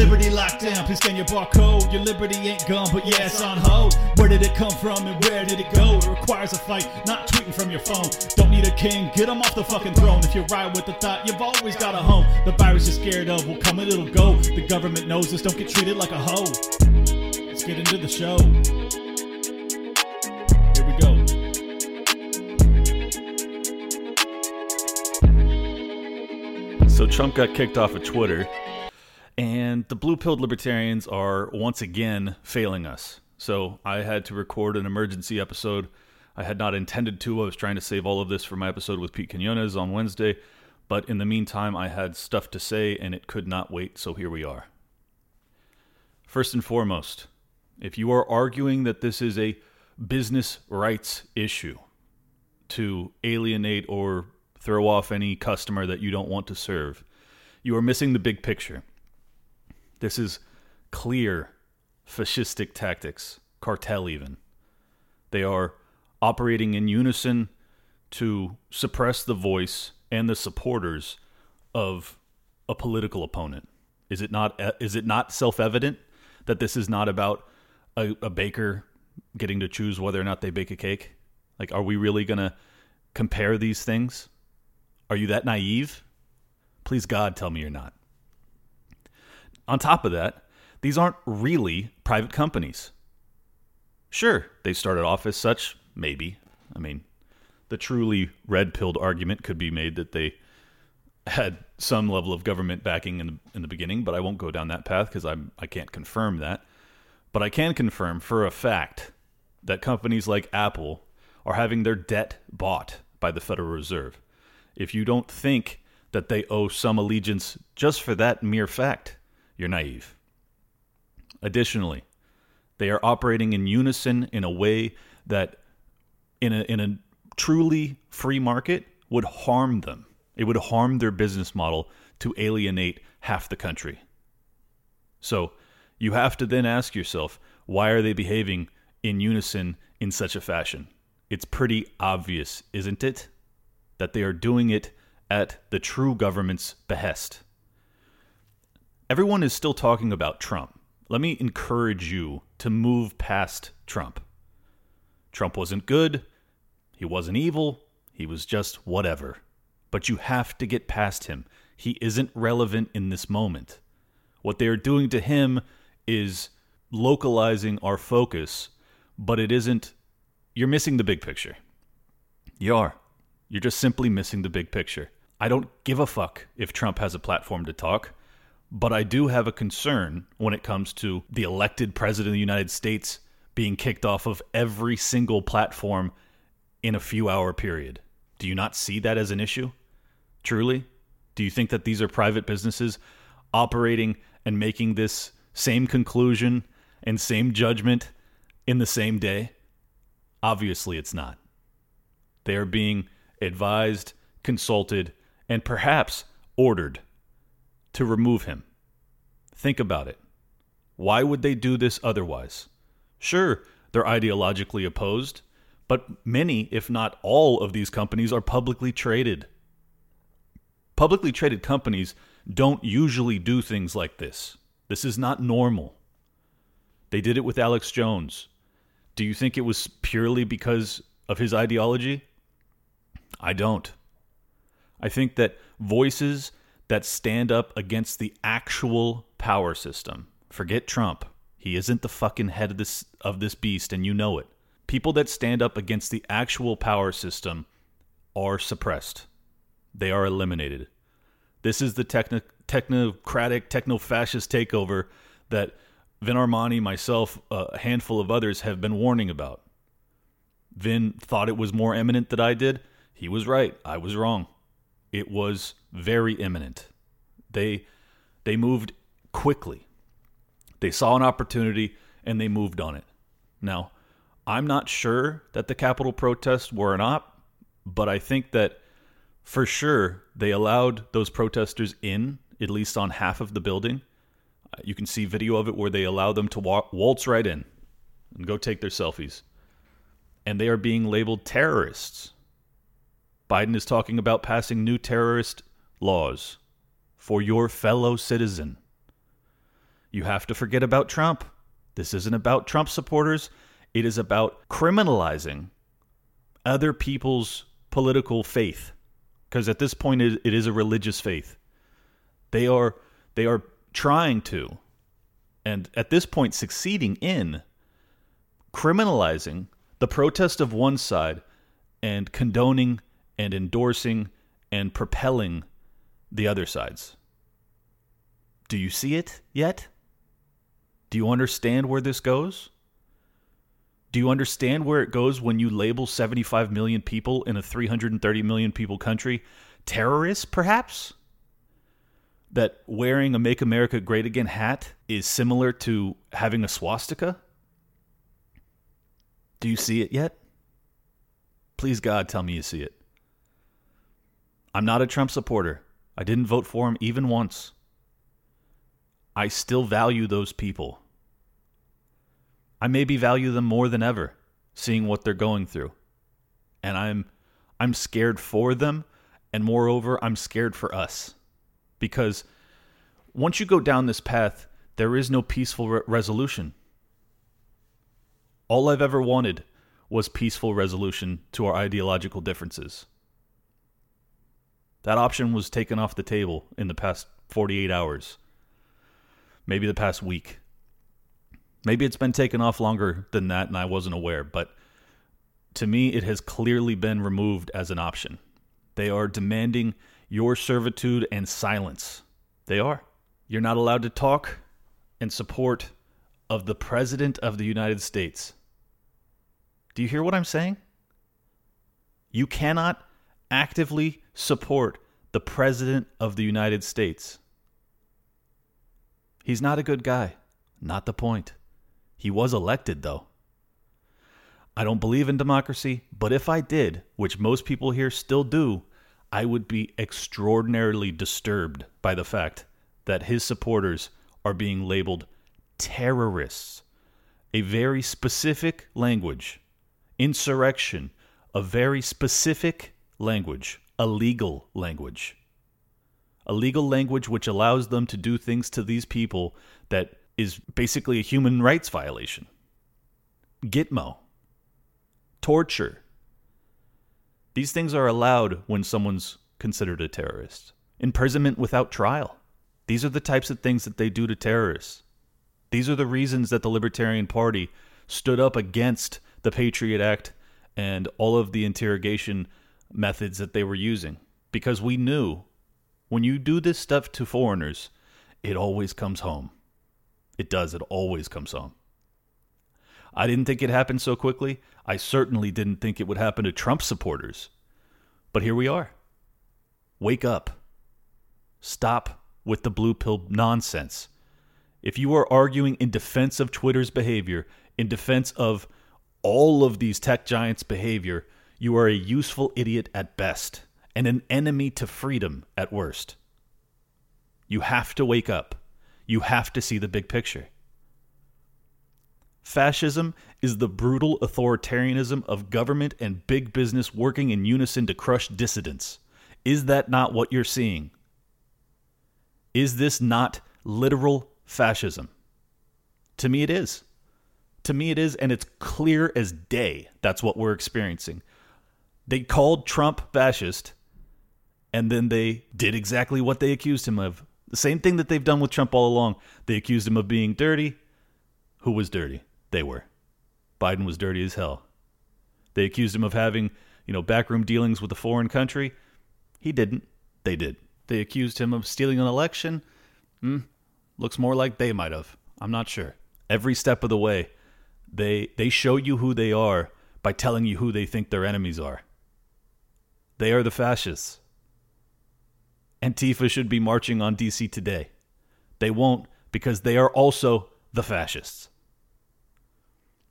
Liberty locked down, please scan your barcode. Your liberty ain't gone, but yeah, it's on hold. Where did it come from and where did it go? It requires a fight, not tweeting from your phone. Don't need a king, get him off the fucking throne. If you ride with the thought, you've always got a home. The virus you're scared of will come and it'll go. The government knows this, don't get treated like a hoe. Let's get into the show. Here we go. So Trump got kicked off of Twitter, and the blue pilled libertarians are once again failing us. So I had to record an emergency episode. I had not intended to. I was trying to save all of this for my episode with Pete Quinones on Wednesday. But in the meantime, I had stuff to say, and it could not wait, so here we are. First and foremost, if you are arguing that this is a business rights issue to alienate or throw off any customer that you don't want to serve, you are missing the big picture. This is clear fascistic tactics, cartel even. They are operating in unison to suppress the voice and the supporters of a political opponent. Is it not uh, is it not self-evident that this is not about a, a baker getting to choose whether or not they bake a cake? Like are we really going to compare these things? Are you that naive? Please God tell me you're not. On top of that, these aren't really private companies. Sure, they started off as such, maybe. I mean, the truly red pilled argument could be made that they had some level of government backing in the, in the beginning, but I won't go down that path because I'm I can't confirm that. But I can confirm for a fact that companies like Apple are having their debt bought by the Federal Reserve. If you don't think that they owe some allegiance just for that mere fact, you're naive. Additionally, they are operating in unison in a way that in a in a truly free market would harm them. It would harm their business model to alienate half the country. So, you have to then ask yourself, why are they behaving in unison in such a fashion? It's pretty obvious, isn't it? That they are doing it at the true government's behest. Everyone is still talking about Trump. Let me encourage you to move past Trump. Trump wasn't good. He wasn't evil. He was just whatever. But you have to get past him. He isn't relevant in this moment. What they are doing to him is localizing our focus, but it isn't. You're missing the big picture. You are. You're just simply missing the big picture. I don't give a fuck if Trump has a platform to talk, but I do have a concern when it comes to the elected president of the United States being kicked off of every single platform in a few hour period. Do you not see that as an issue? Truly? Do you think that these are private businesses operating and making this same conclusion and same judgment in the same day? Obviously, it's not. They are being advised, consulted, and perhaps ordered to remove him. Think about it. Why would they do this otherwise? Sure, they're ideologically opposed, but many, if not all, of these companies are publicly traded. Publicly traded companies don't usually do things like this. This is not normal. They did it with Alex Jones. Do you think it was purely because of his ideology? I don't. I think that voices that stand up against the actual power system, forget Trump. He isn't the fucking head of this of this beast and you know it. People that stand up against the actual power system are suppressed. They are eliminated. This is the techno- technocratic, techno fascist takeover that Vin Armani, myself, a handful of others have been warning about. Vin thought it was more imminent than I did. He was right. I was wrong. It was very imminent. They they moved quickly. They saw an opportunity and they moved on it. Now, I'm not sure that the Capitol protests were an op, but I think that for sure they allowed those protesters in, at least on half of the building. Uh, You can see video of it where they allow them to waltz right in and go take their selfies. And they are being labeled terrorists. Biden is talking about passing new terrorist laws for your fellow citizen. You have to forget about Trump. This isn't about Trump supporters. It is about criminalizing other people's political faith. Because at this point, it is a religious faith. They are they are trying to, and at this point, succeeding in criminalizing the protest of one side and condoning and endorsing and propelling the other sides. Do you see it yet? Do you understand where this goes? Do you understand where it goes when you label 75 million people in a 330 million people country terrorists, perhaps? That wearing a Make America Great Again hat is similar to having a swastika? Do you see it yet? Please, God, tell me you see it. I'm not a Trump supporter. I didn't vote for him even once. I still value those people. I maybe value them more than ever, seeing what they're going through. And I'm I'm scared for them, and moreover, I'm scared for us. Because once you go down this path, there is no peaceful re- resolution. All I've ever wanted was peaceful resolution to our ideological differences. That option was taken off the table in the past 48 hours, maybe the past week. Maybe it's been taken off longer than that and I wasn't aware, but to me, it has clearly been removed as an option. They are demanding your servitude and silence. They are. You're not allowed to talk in support of the President of the United States. Do you hear what I'm saying? You cannot actively support the President of the United States. He's not a good guy. Not the point. He was elected, though. I don't believe in democracy, but if I did, which most people here still do, I would be extraordinarily disturbed by the fact that his supporters are being labeled terrorists. A very specific language, insurrection, a very specific language, a legal language. A legal language which allows them to do things to these people that is basically a human rights violation. Gitmo, torture. These things are allowed when someone's considered a terrorist. Imprisonment without trial. These are the types of things that they do to terrorists. These are the reasons that the Libertarian Party stood up against the Patriot Act and all of the interrogation methods that they were using. Because we knew when you do this stuff to foreigners, it always comes home. It does, it always comes home. I didn't think it happened so quickly. I certainly didn't think it would happen to Trump supporters. But here we are. Wake up. Stop with the blue pill nonsense. If you are arguing in defense of Twitter's behavior, in defense of all of these tech giants' behavior, you are a useful idiot at best and an enemy to freedom at worst. You have to wake up. You have to see the big picture. Fascism is the brutal authoritarianism of government and big business working in unison to crush dissidents. Is that not what you're seeing? Is this not literal fascism? To me, it is. To me, it is, and it's clear as day that's what we're experiencing. They called Trump fascist, and then they did exactly what they accused him of. The same thing that they've done with Trump all along. They accused him of being dirty. Who was dirty? They were. Biden was dirty as hell. They accused him of having, you know, backroom dealings with a foreign country. He didn't. They did. They accused him of stealing an election. Hmm. Looks more like they might have. I'm not sure. Every step of the way, they they show you who they are by telling you who they think their enemies are. They are the fascists. Antifa should be marching on DC today. They won't because they are also the fascists.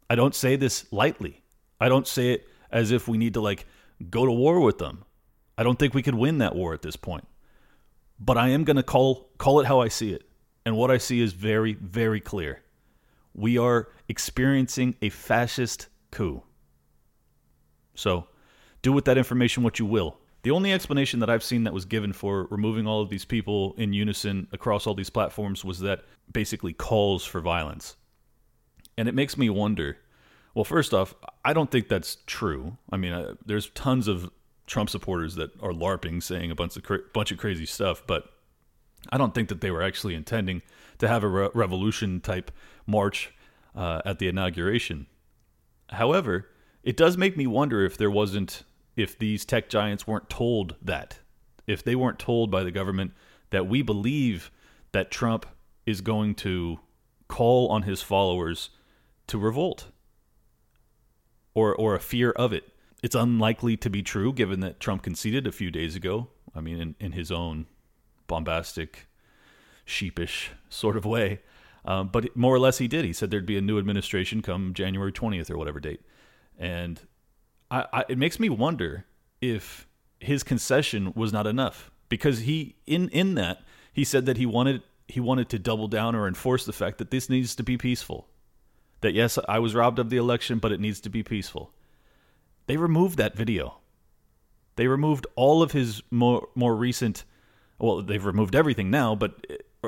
I don't say this lightly. I don't say it as if we need to like go to war with them. I don't think we could win that war at this point. But I am going to call call it how I see it. And what I see is very very clear. We are experiencing a fascist coup. So, do with that information what you will. The only explanation that I've seen that was given for removing all of these people in unison across all these platforms was that basically calls for violence. And it makes me wonder well, first off, I don't think that's true. I mean, uh, there's tons of Trump supporters that are LARPing, saying a bunch of cra- bunch of crazy stuff, but I don't think that they were actually intending to have a re- revolution type march uh, at the inauguration. However, it does make me wonder if there wasn't, if these tech giants weren't told that, if they weren't told by the government that we believe that Trump is going to call on his followers to revolt or or a fear of it. It's unlikely to be true given that Trump conceded a few days ago. I mean in, in his own bombastic, sheepish sort of way. Um, but more or less he did. He said there'd be a new administration come January 20th or whatever date. And I, I, it makes me wonder if his concession was not enough because he in in that he said that he wanted he wanted to double down or enforce the fact that this needs to be peaceful that yes, I was robbed of the election, but it needs to be peaceful. They removed that video. They removed all of his more more recent. Well, they've removed everything now, but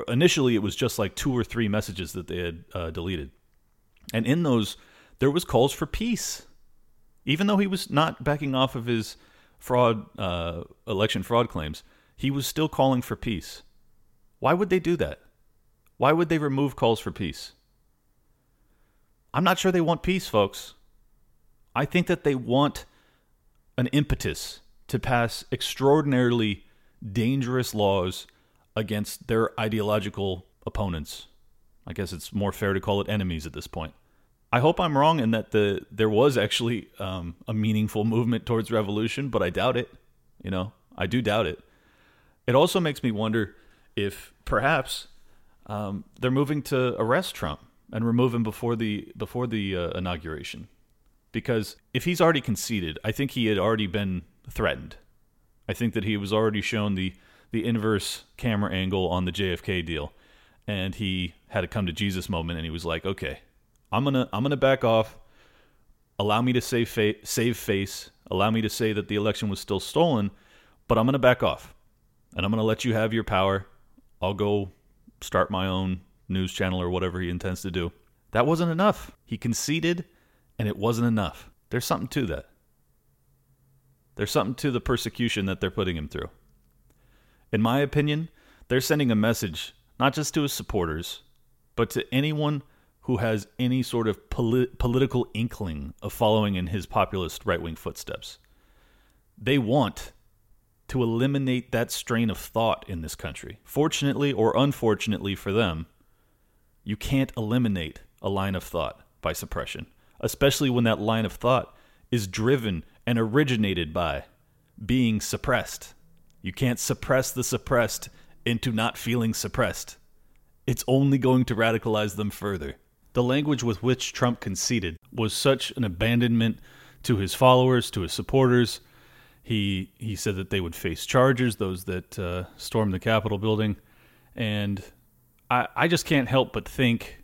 initially it was just like two or three messages that they had uh, deleted, and in those there was calls for peace, even though he was not backing off of his fraud uh, election fraud claims. He was still calling for peace. Why would they do that? Why would they remove calls for peace? I'm not sure they want peace, folks. I think that they want an impetus to pass extraordinarily dangerous laws against their ideological opponents. I guess it's more fair to call it enemies at this point. I hope I'm wrong in that the there was actually um, a meaningful movement towards revolution, but I doubt it. You know, I do doubt it. It also makes me wonder if perhaps um, they're moving to arrest Trump and remove him before the before the uh, inauguration, because if he's already conceded, I think he had already been threatened. I think that he was already shown the the inverse camera angle on the JFK deal, and he had a come to Jesus moment, and he was like, "Okay, I'm gonna I'm gonna back off. Allow me to save fa- save face. Allow me to say that the election was still stolen, but I'm gonna back off, and I'm gonna let you have your power. I'll go start my own news channel or whatever he intends to do. That wasn't enough. He conceded, and it wasn't enough. There's something to that. There's something to the persecution that they're putting him through. In my opinion, they're sending a message not just to his supporters, but to anyone who has any sort of polit- political inkling of following in his populist right wing footsteps. They want to eliminate that strain of thought in this country. Fortunately or unfortunately for them, you can't eliminate a line of thought by suppression, especially when that line of thought is driven and originated by being suppressed. You can't suppress the suppressed into not feeling suppressed. It's only going to radicalize them further. The language with which Trump conceded was such an abandonment to his followers, to his supporters. He he said that they would face charges, those that uh, stormed the Capitol building, and I, I just can't help but think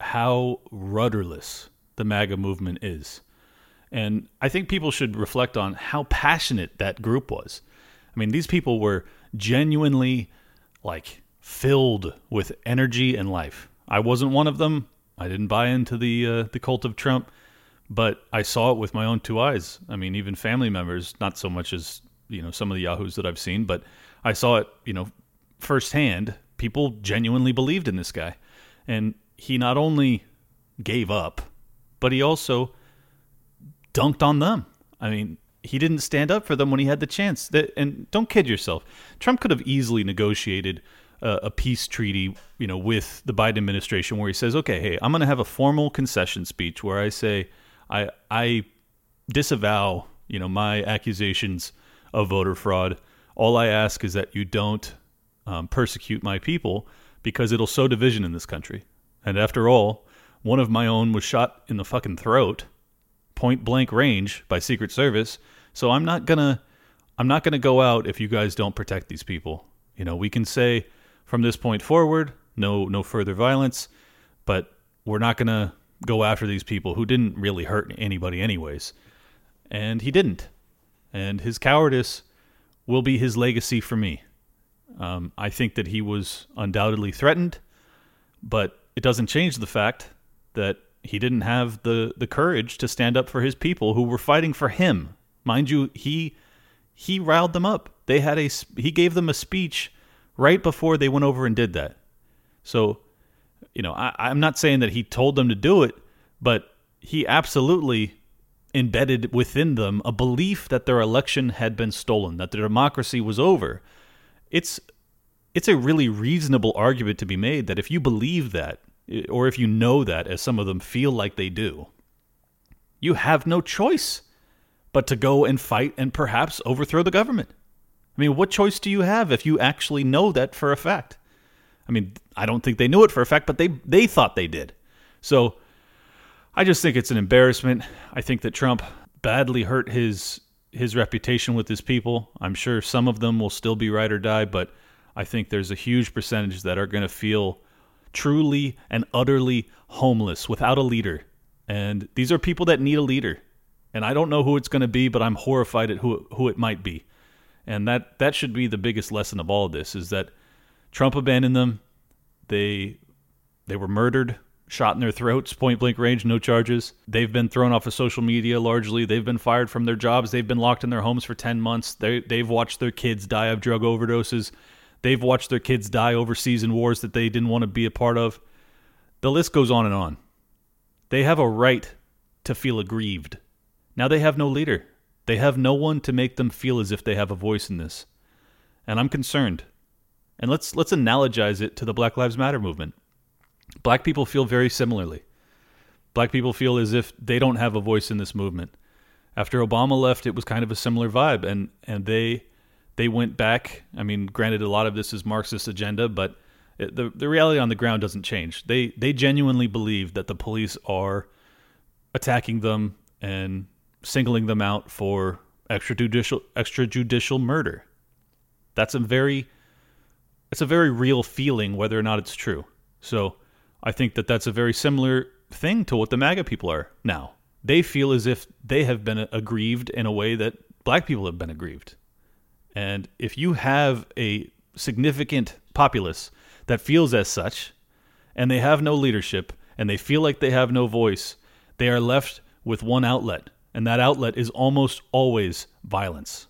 how rudderless the MAGA movement is. And I think people should reflect on how passionate that group was. I mean, these people were genuinely like filled with energy and life. I wasn't one of them. I didn't buy into the uh, the cult of Trump, but I saw it with my own two eyes. I mean, even family members, not so much as you know some of the yahoos that I've seen, but I saw it, you know, firsthand people genuinely believed in this guy. And he not only gave up, but he also dunked on them. I mean, he didn't stand up for them when he had the chance. And don't kid yourself. Trump could have easily negotiated a, peace treaty, you know, with the Biden administration where he says, "Okay, hey, I'm going to have a formal concession speech where I say I I disavow, you know, my accusations of voter fraud. All I ask is that you don't um, persecute my people because it'll sow division in this country. And after all, one of my own was shot in the fucking throat, point blank range by Secret Service. So I'm not gonna, I'm not gonna go out if you guys don't protect these people. You know, we can say from this point forward, no, no further violence, but we're not gonna go after these people who didn't really hurt anybody anyways. And he didn't. And his cowardice will be his legacy for me. Um, I think that he was undoubtedly threatened, but it doesn't change the fact that he didn't have the, the courage to stand up for his people who were fighting for him. Mind you, he he riled them up. They had a he gave them a speech right before they went over and did that. So, you know, I, I'm not saying that he told them to do it, but he absolutely embedded within them a belief that their election had been stolen, that their democracy was over. It's it's a really reasonable argument to be made that if you believe that, or if you know that, as some of them feel like they do, you have no choice but to go and fight and perhaps overthrow the government. I mean, what choice do you have if you actually know that for a fact? I mean, I don't think they knew it for a fact, but they they thought they did. So I just think it's an embarrassment. I think that Trump badly hurt his his reputation with his people. I'm sure some of them will still be ride or die, but I think there's a huge percentage that are going to feel truly and utterly homeless without a leader. And these are people that need a leader. And I don't know who it's going to be, but I'm horrified at who who it might be. And that that should be the biggest lesson of all of this is that Trump abandoned them. They they were murdered shot in their throats, point blank range, no charges. They've been thrown off of social media largely. They've been fired from their jobs. They've been locked in their homes for 10 months. They, they've watched their kids die of drug overdoses. They've watched their kids die overseas in wars that they didn't want to be a part of. The list goes on and on. They have a right to feel aggrieved. Now they have no leader. They have no one to make them feel as if they have a voice in this. And I'm concerned. And let's let's analogize it to the Black Lives Matter movement. Black people feel very similarly. Black people feel as if they don't have a voice in this movement. After Obama left, it was kind of a similar vibe, and and they they went back. I mean, granted, a lot of this is Marxist agenda, but it, the the reality on the ground doesn't change. They they genuinely believe that the police are attacking them and singling them out for extrajudicial extrajudicial murder. That's a very it's a very real feeling, whether or not it's true. So I think that that's a very similar thing to what the MAGA people are now. They feel as if they have been aggrieved in a way that black people have been aggrieved. And if you have a significant populace that feels as such, and they have no leadership, and they feel like they have no voice, they are left with one outlet, and that outlet is almost always violence.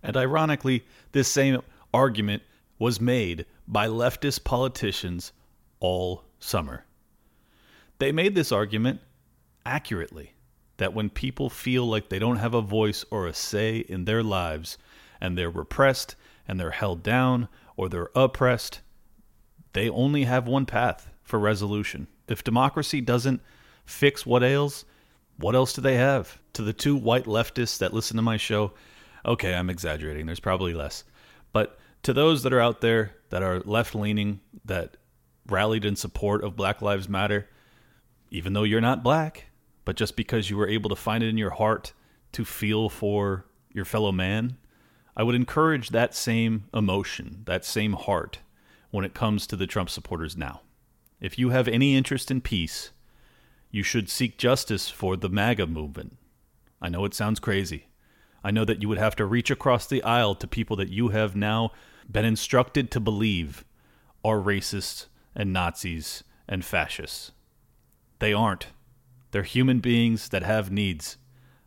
And ironically, this same argument was made by leftist politicians all summer. They made this argument accurately that when people feel like they don't have a voice or a say in their lives and they're repressed and they're held down or they're oppressed, they only have one path for resolution. If democracy doesn't fix what ails, what else do they have? To the two white leftists that listen to my show, okay, I'm exaggerating. There's probably less. But to those that are out there that are left leaning, that rallied in support of Black Lives Matter, even though you're not black, but just because you were able to find it in your heart to feel for your fellow man, I would encourage that same emotion, that same heart when it comes to the Trump supporters now. If you have any interest in peace, you should seek justice for the MAGA movement. I know it sounds crazy. I know that you would have to reach across the aisle to people that you have now been instructed to believe are racist and Nazis and fascists. They aren't. They're human beings that have needs,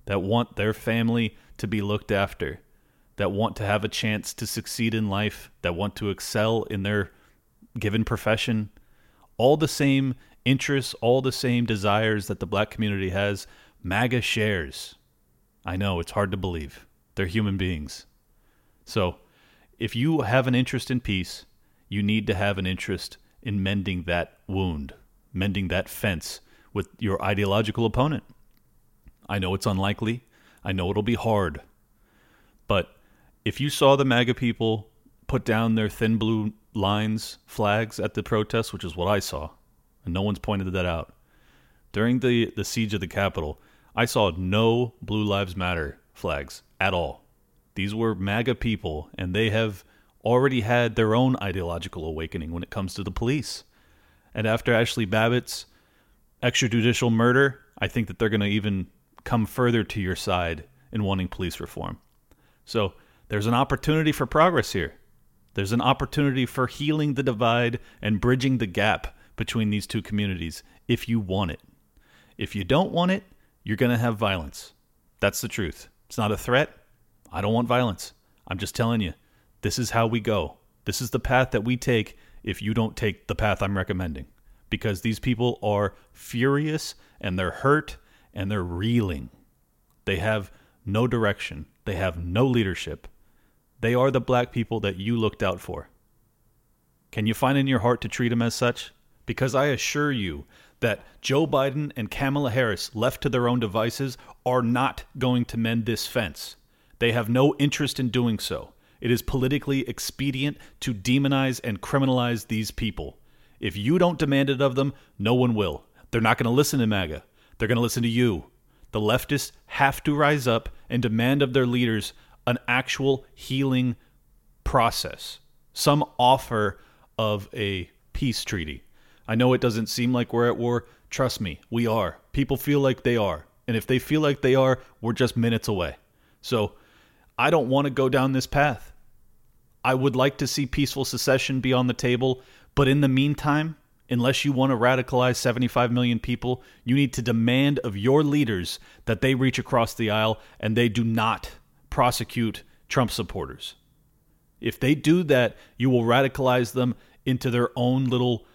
that want their family to be looked after, that want to have a chance to succeed in life, that want to excel in their given profession. All the same interests, all the same desires that the black community has, MAGA shares. I know it's hard to believe. They're human beings. So, if you have an interest in peace, you need to have an interest in mending that wound, mending that fence with your ideological opponent. I know it's unlikely. I know it'll be hard. But if you saw the MAGA people put down their thin blue lines, flags at the protest, which is what I saw, and no one's pointed that out, during the, the siege of the Capitol, I saw no Blue Lives Matter flags at all. These were MAGA people, and they have already had their own ideological awakening when it comes to the police. And after Ashley Babbitt's extrajudicial murder, I think that they're going to even come further to your side in wanting police reform. So There's an opportunity for progress here. There's an opportunity for healing the divide and bridging the gap between these two communities if you want it. If you don't want it, you're going to have violence. That's the truth. It's not a threat. I don't want violence. I'm just telling you, this is how we go. This is the path that we take if you don't take the path I'm recommending. Because these people are furious and they're hurt and they're reeling. They have no direction, they have no leadership. They are the black people that you looked out for. Can you find in your heart to treat them as such? Because I assure you that Joe Biden and Kamala Harris, left to their own devices, are not going to mend this fence. They have no interest in doing so. It is politically expedient to demonize and criminalize these people. If you don't demand it of them, no one will. They're not going to listen to MAGA. They're going to listen to you. The leftists have to rise up and demand of their leaders an actual healing process, some offer of a peace treaty. I know it doesn't seem like we're at war. Trust me, we are. People feel like they are. And if they feel like they are, we're just minutes away. So I don't want to go down this path. I would like to see peaceful secession be on the table, but in the meantime, unless you want to radicalize 75 million people, you need to demand of your leaders that they reach across the aisle and they do not prosecute Trump supporters. If they do that, you will radicalize them into their own little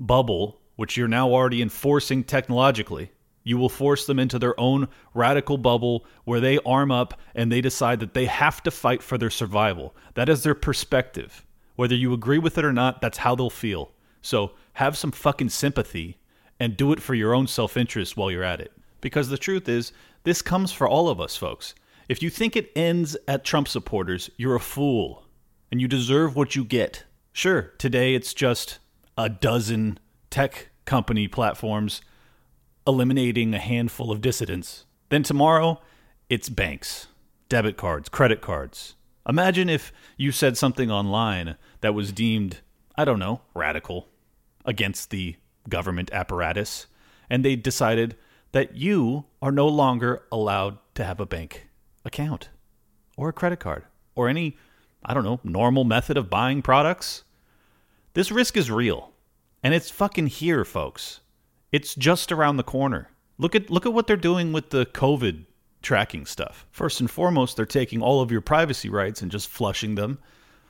bubble, which you're now already enforcing technologically. You will force them into their own radical bubble where they arm up and they decide that they have to fight for their survival. That is their perspective. Whether you agree with it or not, that's how they'll feel. So have some fucking sympathy and do it for your own self interest while you're at it. Because the truth is, this comes for all of us, folks. If you think it ends at Trump supporters, you're a fool and you deserve what you get. Sure, today it's just a dozen tech company platforms eliminating a handful of dissidents. Then tomorrow, it's banks, debit cards, credit cards. Imagine if you said something online that was deemed, I don't know, radical against the government apparatus, and they decided that you are no longer allowed to have a bank account or a credit card or any, I don't know, normal method of buying products. This risk is real, and it's fucking here, folks. It's just around the corner. Look at look at what they're doing with the COVID tracking stuff. First and foremost, they're taking all of your privacy rights and just flushing them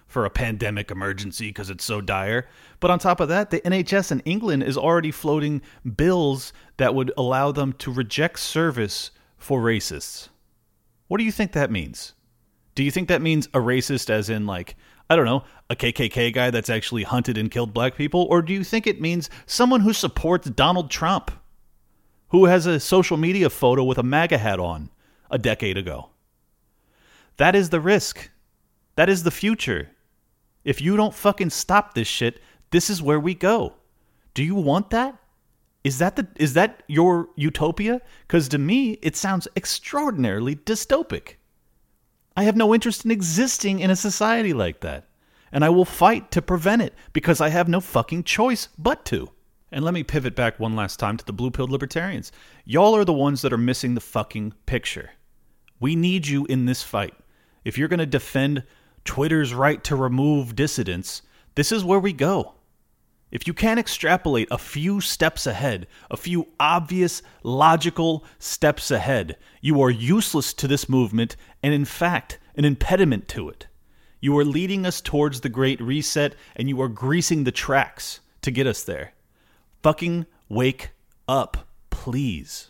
for a pandemic emergency because it's so dire. But on top of that, the NHS in England is already floating bills that would allow them to reject service for racists. What do you think that means? Do you think that means a racist as in like I don't know, a KKK guy that's actually hunted and killed black people? Or do you think it means someone who supports Donald Trump, who has a social media photo with a MAGA hat on a decade ago? That is the risk. That is the future. If you don't fucking stop this shit, this is where we go. Do you want that? Is that the is that your utopia? Cuz to me it sounds extraordinarily dystopic. I have no interest in existing in a society like that. And I will fight to prevent it because I have no fucking choice but to. And let me pivot back one last time to the blue pilled libertarians. Y'all are the ones that are missing the fucking picture. We need you in this fight. If you're going to defend Twitter's right to remove dissidents, this is where we go. If you can't extrapolate a few steps ahead, a few obvious, logical steps ahead, you are useless to this movement and, in fact, an impediment to it. You are leading us towards the Great Reset and you are greasing the tracks to get us there. Fucking wake up, please.